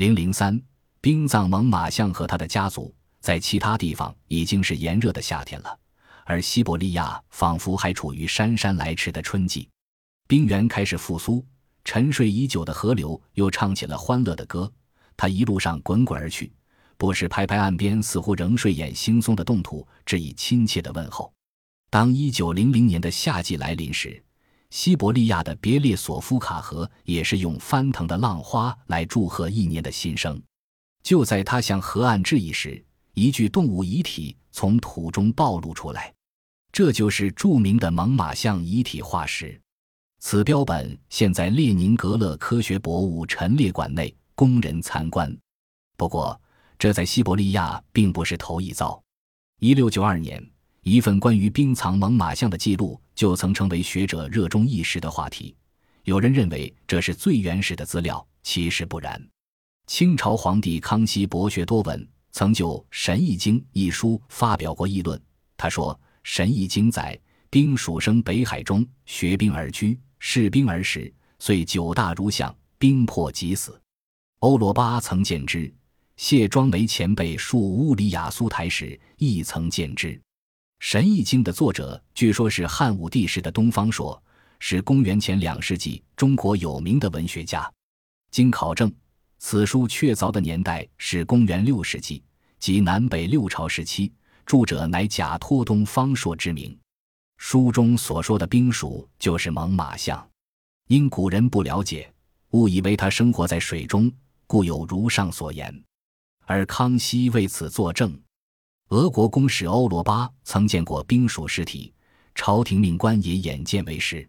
零零三，冰藏猛犸象和它的家族，在其他地方已经是炎热的夏天了，而西伯利亚仿佛还处于姗姗来迟的春季。冰原开始复苏，沉睡已久的河流又唱起了欢乐的歌。它一路上滚滚而去，不时拍拍岸边似乎仍睡眼惺忪的冻土，致以亲切的问候。当一九零零年的夏季来临时，西伯利亚的别列索夫卡河也是用翻腾的浪花来祝贺一年的新生。就在他向河岸致意时，一具动物遗体从土中暴露出来，这就是著名的猛犸象遗体化石。此标本现在列宁格勒科学博物陈列馆内供人参观。不过，这在西伯利亚并不是头一遭。一六九二年，一份关于冰藏猛犸象的记录就曾成为学者热衷一时的话题。有人认为这是最原始的资料，其实不然。清朝皇帝康熙博学多闻，曾就《神异经》一书发表过议论。他说：“《神异经》载，冰属生北海中，学冰而居。”视冰而食，遂九大如象，冰破即死。欧罗巴曾见之，谢庄梅前辈述乌里雅苏台时亦曾见之。《神异经》的作者据说是汉武帝时的东方朔，是公元前两世纪中国有名的文学家。经考证，此书确凿的年代是公元六世纪，即南北六朝时期。著者乃贾托东方朔之名。书中所说的冰鼠就是猛犸象，因古人不了解，误以为它生活在水中，故有如上所言。而康熙为此作证。俄国公使欧罗巴曾见过冰鼠尸体，朝廷命官也眼见为实，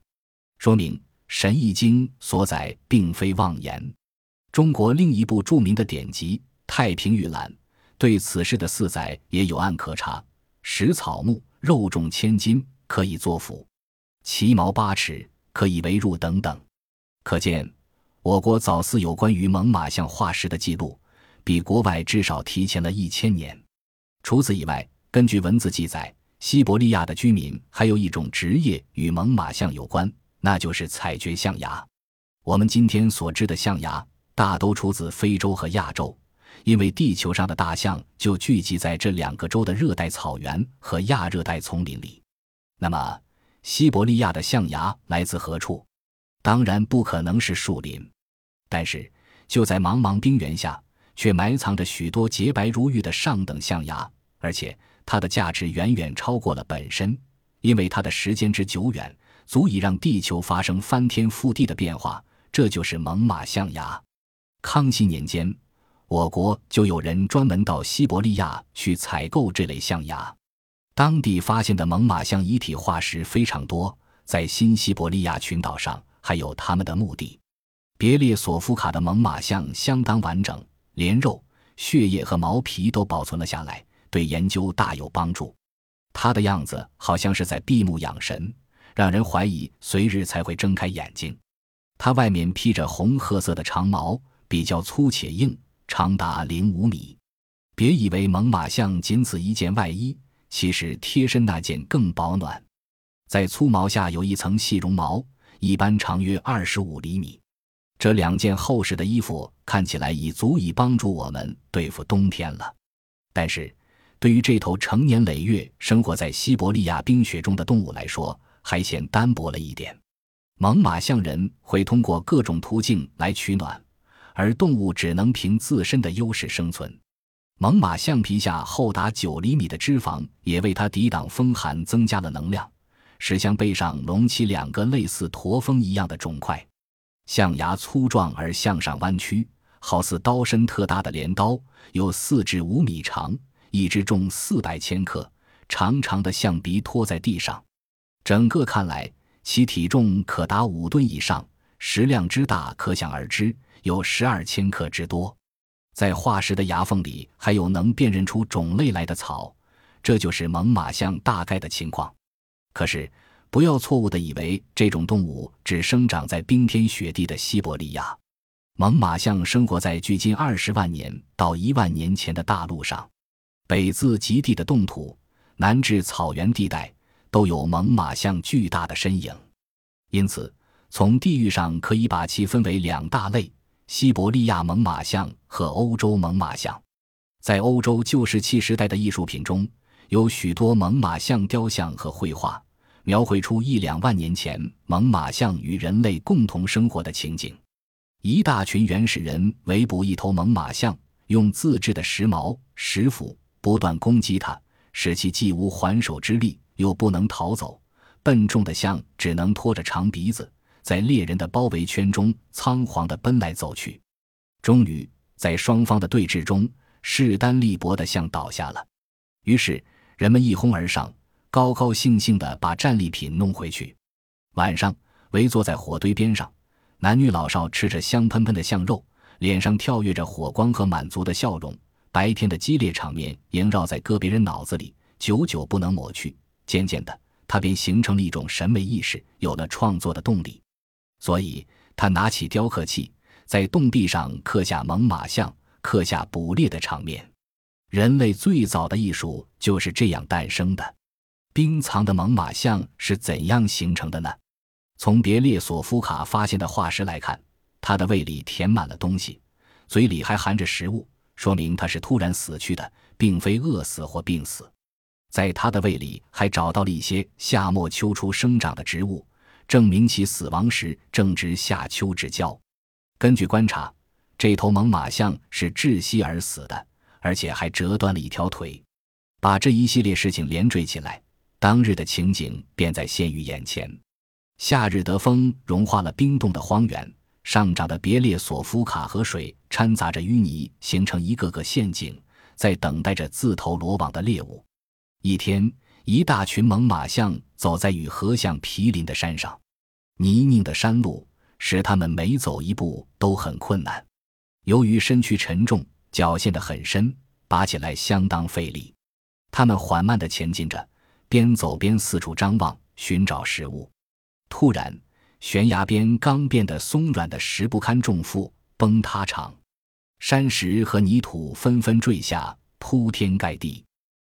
说明《神异经》所载并非妄言。中国另一部著名的典籍《太平御览》对此事的四载也有案可查：食草木，肉重千斤。可以作辅，其毛八尺，可以为入等等。可见，我国早似有关于猛犸象化石的记录，比国外至少提前了一千年。除此以外，根据文字记载，西伯利亚的居民还有一种职业与猛犸象有关，那就是采掘象牙。我们今天所知的象牙，大都出自非洲和亚洲，因为地球上的大象就聚集在这两个洲的热带草原和亚热带丛林里。那么，西伯利亚的象牙来自何处？当然不可能是树林。但是，就在茫茫冰原下，却埋藏着许多洁白如玉的上等象牙，而且它的价值远远超过了本身，因为它的时间之久远，足以让地球发生翻天覆地的变化。这就是猛犸象牙。康熙年间，我国就有人专门到西伯利亚去采购这类象牙。当地发现的猛犸象遗体化石非常多，在新西伯利亚群岛上还有他们的墓地。别列索夫卡的猛犸象相当完整，连肉、血液和毛皮都保存了下来，对研究大有帮助。它的样子好像是在闭目养神，让人怀疑随日才会睁开眼睛。它外面披着红褐色的长毛，比较粗且硬，长达零五米。别以为猛犸象仅此一件外衣。其实贴身那件更保暖，在粗毛下有一层细绒毛，一般长约二十五厘米。这两件厚实的衣服看起来已足以帮助我们对付冬天了。但是，对于这头成年累月生活在西伯利亚冰雪中的动物来说，还显单薄了一点。猛犸象人会通过各种途径来取暖，而动物只能凭自身的优势生存。猛犸象皮下厚达九厘米的脂肪，也为它抵挡风寒增加了能量，使象背上隆起两个类似驼峰一样的肿块。象牙粗壮而向上弯曲，好似刀身特大的镰刀，有四至五米长，一只重四百千克，长长的象鼻拖在地上，整个看来其体重可达五吨以上，食量之大可想而知，有十二千克之多。在化石的牙缝里还有能辨认出种类来的草，这就是猛犸象大概的情况。可是，不要错误地以为这种动物只生长在冰天雪地的西伯利亚。猛犸象生活在距今二十万年到一万年前的大陆上，北自极地的冻土，南至草原地带，都有猛犸象巨大的身影。因此，从地域上可以把其分为两大类。西伯利亚猛犸象和欧洲猛犸象。在欧洲旧石器时代的艺术品中，有许多猛犸象雕像和绘画，描绘出一两万年前猛犸象与人类共同生活的情景。一大群原始人围捕一头猛犸象，用自制的石矛、石斧不断攻击它，使其既无还手之力，又不能逃走。笨重的象只能拖着长鼻子，在猎人的包围圈中仓皇地奔来走去。终于，在双方的对峙中，势单力薄的象倒下了。于是，人们一哄而上，高高兴兴地把战利品弄回去。晚上，围坐在火堆边上。男女老少吃着香喷喷的象肉，脸上跳跃着火光和满足的笑容。白天的激烈场面萦绕在个别人脑子里，久久不能抹去。渐渐的，他便形成了一种审美意识，有了创作的动力。所以，他拿起雕刻器，在洞壁上刻下猛犸象，刻下捕猎的场面。人类最早的艺术就是这样诞生的。冰藏的猛犸象是怎样形成的呢？从别列索夫卡发现的化石来看，它的胃里填满了东西，嘴里还含着食物，说明它是突然死去的，并非饿死或病死。在他的胃里还找到了一些夏末秋初生长的植物，证明其死亡时正值夏秋之交。根据观察，这头猛犸象是窒息而死的，而且还折断了一条腿。把这一系列事情连缀起来，当日的情景便在现于眼前。夏日的风融化了冰冻的荒原，上涨的别列索夫卡河水掺杂着淤泥，形成一个个陷阱，在等待着自投罗网的猎物。一天，一大群猛犸象走在与河相毗邻的山上，泥泞的山路使他们每走一步都很困难。由于身躯沉重，脚陷得很深，拔起来相当费力。他们缓慢地前进着，边走边四处张望，寻找食物。突然，悬崖边刚变得松软的石不堪重负，崩塌场，山石和泥土纷纷坠下，铺天盖地。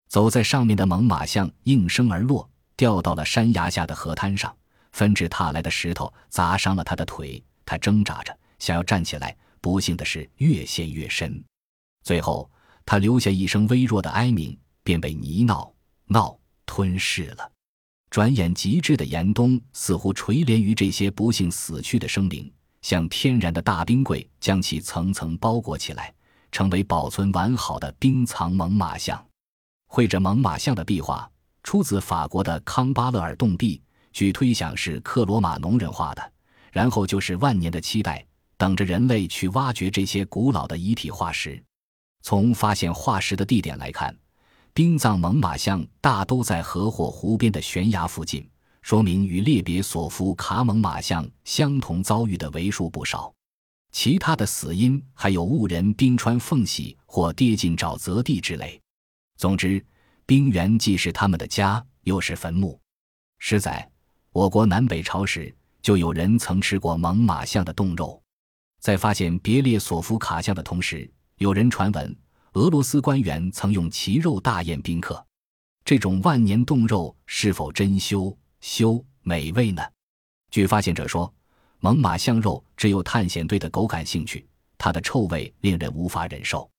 走在上面的猛犸象应声而落，掉到了山崖下的河滩上。纷至沓来的石头砸伤了他的腿，他挣扎着想要站起来，不幸的是越陷越深。最后，他留下一声微弱的哀鸣，便被泥淖淖吞噬了。转眼即至的严冬似乎垂怜于这些不幸死去的生灵，像天然的大冰柜将其层层包裹起来，成为保存完好的冰藏猛犸象。绘着猛犸象的壁画出自法国的康巴勒尔洞壁，据推想是克罗马农人画的。然后就是万年的期待，等着人类去挖掘这些古老的遗体化石。从发现化石的地点来看。冰藏猛犸象大都在河或湖边的悬崖附近，说明与列别索夫卡猛犸象相同遭遇的为数不少。其他的死因还有误人冰川缝隙或跌进沼泽地之类。总之，冰原既是他们的家，又是坟墓。实在，我国南北朝时就有人曾吃过猛犸象的冻肉。在发现别列索夫卡象的同时，有人传闻。俄罗斯官员曾用其肉大宴宾客，这种万年冻肉是否真修修美味呢？据发现者说，猛犸象肉只有探险队的狗感兴趣，它的臭味令人无法忍受。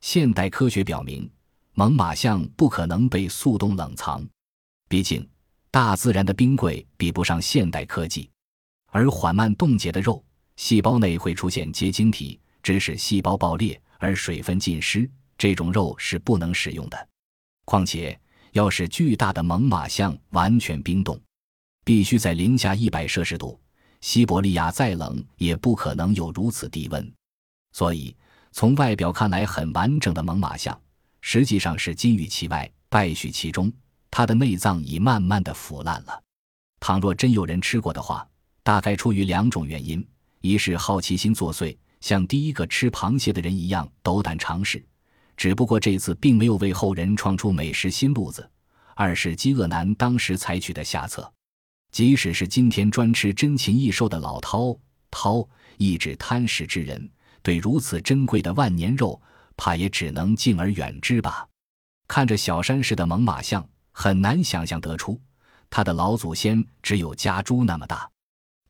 现代科学表明，猛犸象不可能被速冻冷藏，毕竟大自然的冰柜比不上现代科技。而缓慢冻结的肉，细胞内会出现结晶体，致使细胞爆裂。而水分浸湿，这种肉是不能食用的。况且，要使巨大的猛犸象完全冰冻，必须在零下一百摄氏度。西伯利亚再冷，也不可能有如此低温。所以，从外表看来很完整的猛犸象，实际上是金玉其外，败絮其中。它的内脏已慢慢的腐烂了。倘若真有人吃过的话，大概出于两种原因：一是好奇心作祟。像第一个吃螃蟹的人一样斗胆尝试，只不过这次并没有为后人创出美食新路子。二是饥饿男当时采取的下策，即使是今天专吃珍禽异兽的老饕饕，亦指贪食之人，对如此珍贵的万年肉，怕也只能敬而远之吧。看着小山似的猛犸象，很难想象得出，他的老祖先只有家猪那么大。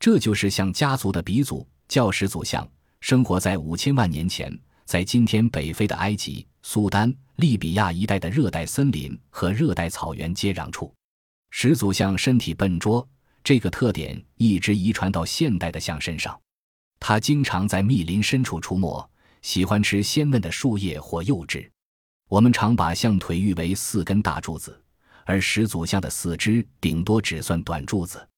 这就是像家族的鼻祖、教始祖像。生活在五千万年前，在今天北非的埃及、苏丹、利比亚一带的热带森林和热带草原接壤处。始祖象身体笨拙，这个特点一直遗传到现代的象身上。它经常在密林深处出没，喜欢吃鲜嫩的树叶或幼枝。我们常把象腿誉为四根大柱子，而始祖象的四肢顶多只算短柱子。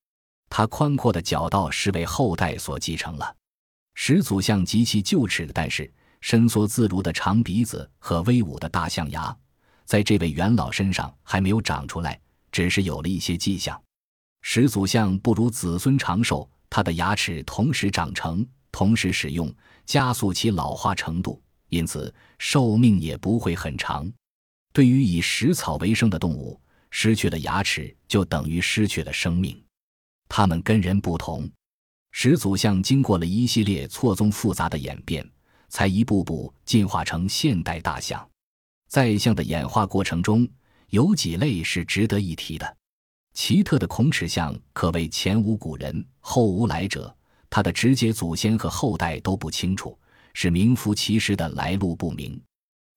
它宽阔的脚道是为后代所继承了。始祖象极其臼齿的，但是伸缩自如的长鼻子和威武的大象牙，在这位元老身上还没有长出来，只是有了一些迹象。始祖象不如子孙长寿，他的牙齿同时长成，同时使用，加速其老化程度，因此寿命也不会很长。对于以食草为生的动物，失去了牙齿就等于失去了生命。它们跟人不同。始祖象经过了一系列错综复杂的演变，才一步步进化成现代大象。在象的演化过程中，有几类是值得一提的。奇特的孔齿象可谓前无古人，后无来者。它的直接祖先和后代都不清楚，是名副其实的来路不明。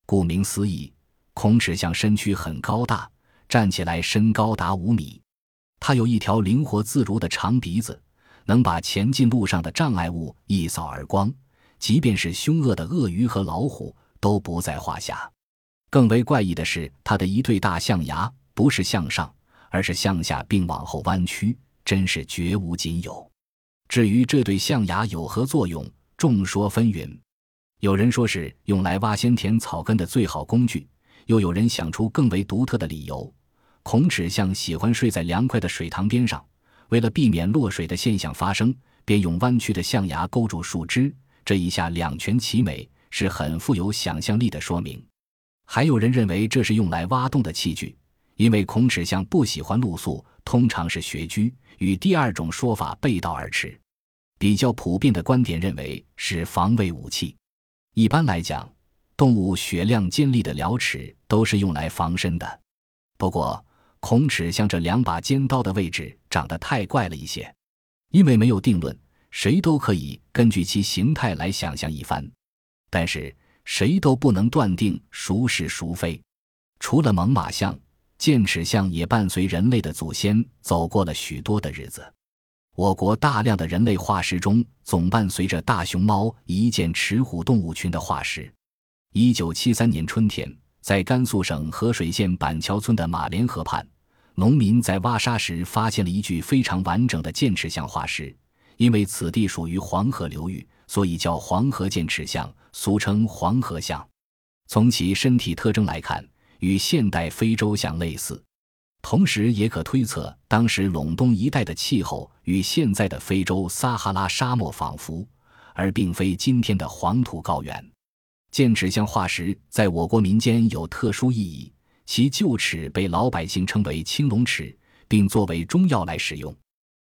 顾名思义，孔齿象身躯很高大，站起来身高达五米。它有一条灵活自如的长鼻子。能把前进路上的障碍物一扫而光，即便是凶恶的鳄鱼和老虎都不在话下。更为怪异的是，它的一对大象牙不是向上，而是向下并往后弯曲，真是绝无仅有。至于这对象牙有何作用，众说纷纭。有人说是用来挖先田草根的最好工具，又有人想出更为独特的理由：孔齿象喜欢睡在凉快的水塘边上。为了避免落水的现象发生，便用弯曲的象牙勾住树枝，这一下两全其美，是很富有想象力的说明。还有人认为这是用来挖洞的器具，因为孔齿象不喜欢露宿，通常是穴居，与第二种说法背道而驰。比较普遍的观点认为是防卫武器。一般来讲，动物雪亮尖利的獠齿都是用来防身的。不过，孔齿象这两把尖刀的位置长得太怪了一些，因为没有定论，谁都可以根据其形态来想象一番，但是谁都不能断定孰是孰非。除了猛犸象，剑齿象也伴随人类的祖先走过了许多的日子。我国大量的人类化石中，总伴随着大熊猫、一见齿虎动物群的化石。一九七三年春天。在甘肃省合水县板桥村的马连河畔，农民在挖沙时发现了一具非常完整的剑齿象化石。因为此地属于黄河流域，所以叫黄河剑齿象，俗称黄河象。从其身体特征来看，与现代非洲象类似，同时也可推测当时陇东一带的气候与现在的非洲撒哈拉沙漠仿佛，而并非今天的黄土高原。剑齿象化石在我国民间有特殊意义，其臼齿被老百姓称为青龙齿，并作为中药来使用。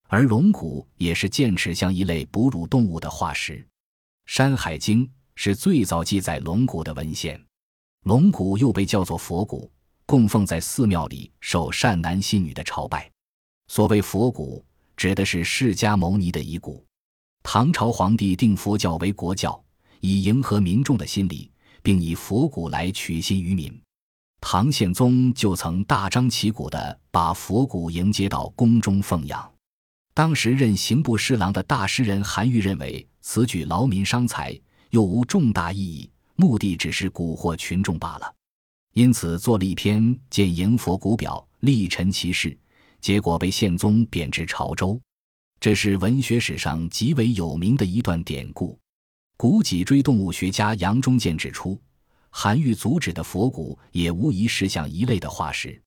而龙骨也是剑齿象一类哺乳动物的化石，《山海经》是最早记载龙骨的文献。龙骨又被叫做佛骨，供奉在寺庙里，受善男信女的朝拜。所谓佛骨，指的是释迦牟尼的遗骨。唐朝皇帝定佛教为国教。以迎合民众的心理，并以佛骨来取信于民，唐宪宗就曾大张旗鼓地把佛骨迎接到宫中奉养。当时任刑部侍郎的大诗人韩愈认为此举劳民伤财，又无重大意义，目的只是蛊惑群众罢了，因此做了一篇《见迎佛骨表》，力陈其事，结果被宪宗贬至潮州。这是文学史上极为有名的一段典故。古脊椎动物学家杨中健指出，韩愈阻止的佛骨也无疑是像一类的化石。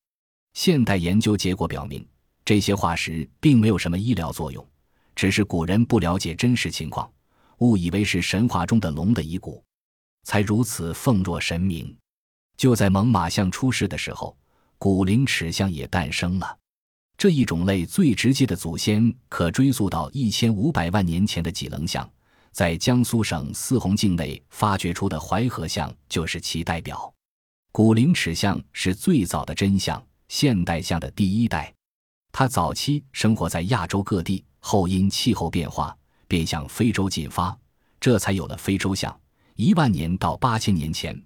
现代研究结果表明，这些化石并没有什么医疗作用，只是古人不了解真实情况，误以为是神话中的龙的遗骨，才如此奉若神明。就在猛犸象出世的时候，古灵齿象也诞生了。这一种类最直接的祖先可追溯到一千五百万年前的脊棱象。在江苏省泗洪境内发掘出的淮河象就是其代表。古灵齿象是最早的真象，现代象的第一代。它早期生活在亚洲各地，后因气候变化便向非洲进发，这才有了非洲象。一万年到八千年前，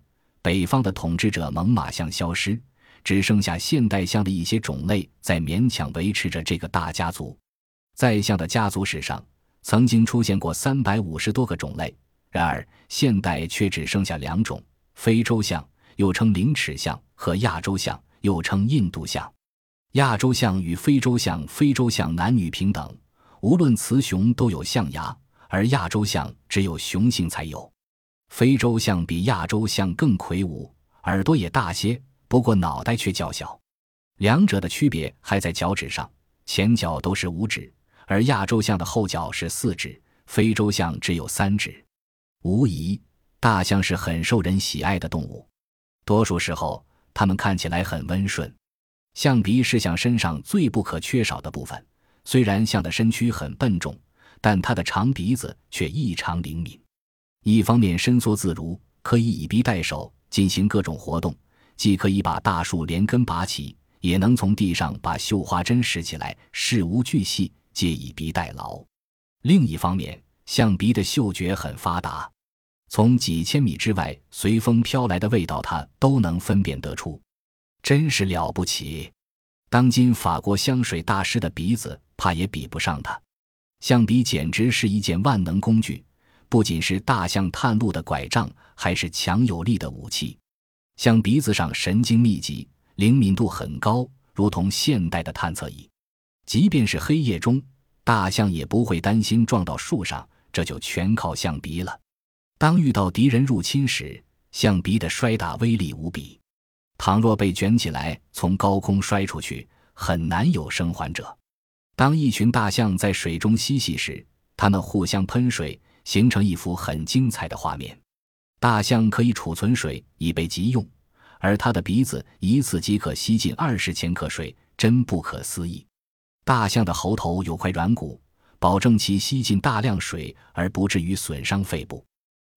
北方的统治者猛犸象消失，只剩下现代象的一些种类在勉强维持着这个大家族。在象的家族史上，曾经出现过三百五十多个种类，然而现代却只剩下两种：非洲象，又称灵齿象，和亚洲象，又称印度象。亚洲象与非洲象，非洲象男女平等，无论雌雄都有象牙，而亚洲象只有雄性才有。非洲象比亚洲象更魁梧，耳朵也大些，不过脑袋却较小。两者的区别还在脚趾上，前脚都是五指，而亚洲象的后脚是四指，非洲象只有三指。无疑，大象是很受人喜爱的动物，多数时候它们看起来很温顺。象鼻是象身上最不可缺少的部分，虽然象的身躯很笨重，但它的长鼻子却异常灵敏。一方面伸缩自如，可以以鼻带手进行各种活动，既可以把大树连根拔起，也能从地上把绣花针拾起来，事无巨细皆以鼻代劳。另一方面，象鼻的嗅觉很发达，从几千米之外随风飘来的味道，它都能分辨得出，真是了不起。当今法国香水大师的鼻子怕也比不上它，象鼻简直是一件万能工具。不仅是大象探路的拐杖，还是强有力的武器。象鼻子上神经密集，灵敏度很高，如同现代的探测仪。即便是黑夜中，大象也不会担心撞到树上，这就全靠象鼻了。当遇到敌人入侵时，象鼻的摔打威力无比。倘若被卷起来从高空摔出去，很难有生还者。当一群大象在水中嬉戏时，它们互相喷水。形成一幅很精彩的画面。大象可以储存水以备急用，而它的鼻子一次即可吸进二十千克水，真不可思议。大象的喉头有块软骨，保证其吸进大量水而不至于损伤肺部。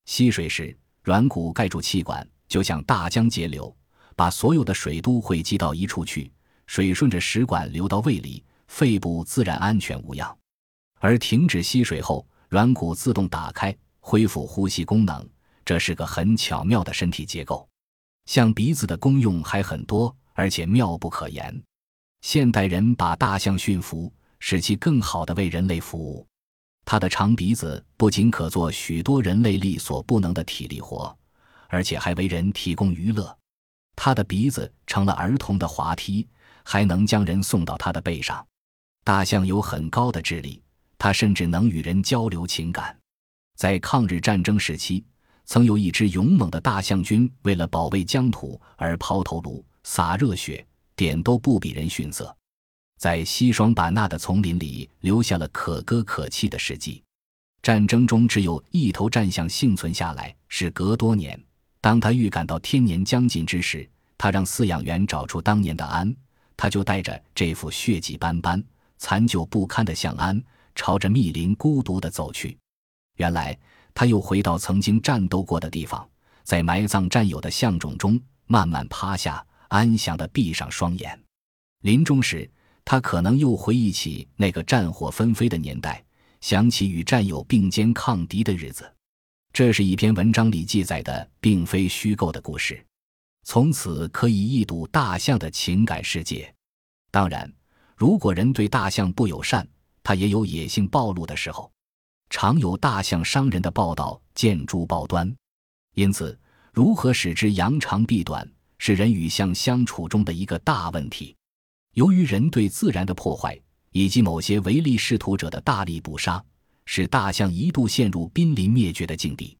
吸水时，软骨盖住气管，就像大江截流，把所有的水都汇集到一处去，水顺着食管流到胃里，肺部自然安全无恙。而停止吸水后，软骨自动打开，恢复呼吸功能，这是个很巧妙的身体结构。象鼻子的功用还很多，而且妙不可言。现代人把大象驯服，使其更好地为人类服务。它的长鼻子不仅可做许多人类力所不能的体力活，而且还为人提供娱乐。它的鼻子成了儿童的滑梯，还能将人送到它的背上。大象有很高的智力。它甚至能与人交流情感，在抗日战争时期，曾有一支勇猛的大象军为了保卫疆土而抛头颅、洒热血，点都不比人逊色，在西双版纳的丛林里留下了可歌可泣的事迹。战争中只有一头战象幸存下来，是隔多年，当他预感到天年将近之时，他让饲养员找出当年的鞍，他就带着这副血迹斑斑、残旧不堪的象鞍。朝着密林孤独地走去，原来他又回到曾经战斗过的地方，在埋葬战友的象冢中慢慢趴下，安详地闭上双眼。临终时，他可能又回忆起那个战火纷飞的年代，想起与战友并肩抗敌的日子。这是一篇文章里记载的，并非虚构的故事。从此可以一睹大象的情感世界。当然，如果人对大象不友善，它也有野性暴露的时候，常有大象伤人的报道见诸报端，因此如何使之扬长避短，是人与象相处中的一个大问题。由于人对自然的破坏，以及某些唯利是图者的大力捕杀，使大象一度陷入濒临灭绝的境地，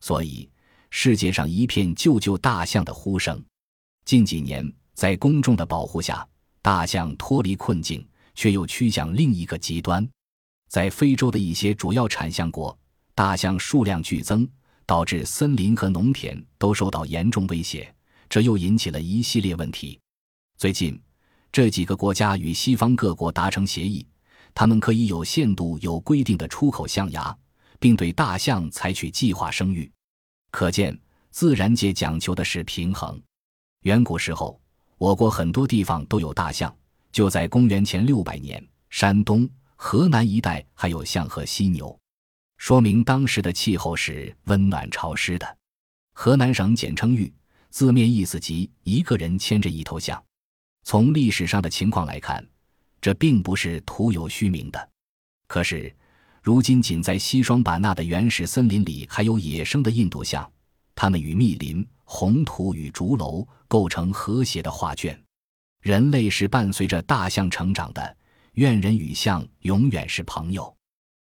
所以世界上一片救救大象的呼声。近几年，在公众的保护下，大象脱离困境。却又趋向另一个极端，在非洲的一些主要产象国，大象数量剧增，导致森林和农田都受到严重威胁，这又引起了一系列问题。最近，这几个国家与西方各国达成协议，他们可以有限度、有规定的出口象牙，并对大象采取计划生育。可见，自然界讲求的是平衡。远古时候，我国很多地方都有大象。就在公元前六百年，山东、河南一带还有象和犀牛。说明当时的气候是温暖潮湿的。河南省简称豫，字面意思即一个人牵着一头象。从历史上的情况来看，这并不是徒有虚名的。可是，如今仅在西双版纳的原始森林里，还有野生的印度象，它们与密林、红土与竹楼构成和谐的画卷。人类是伴随着大象成长的，愿人与象永远是朋友。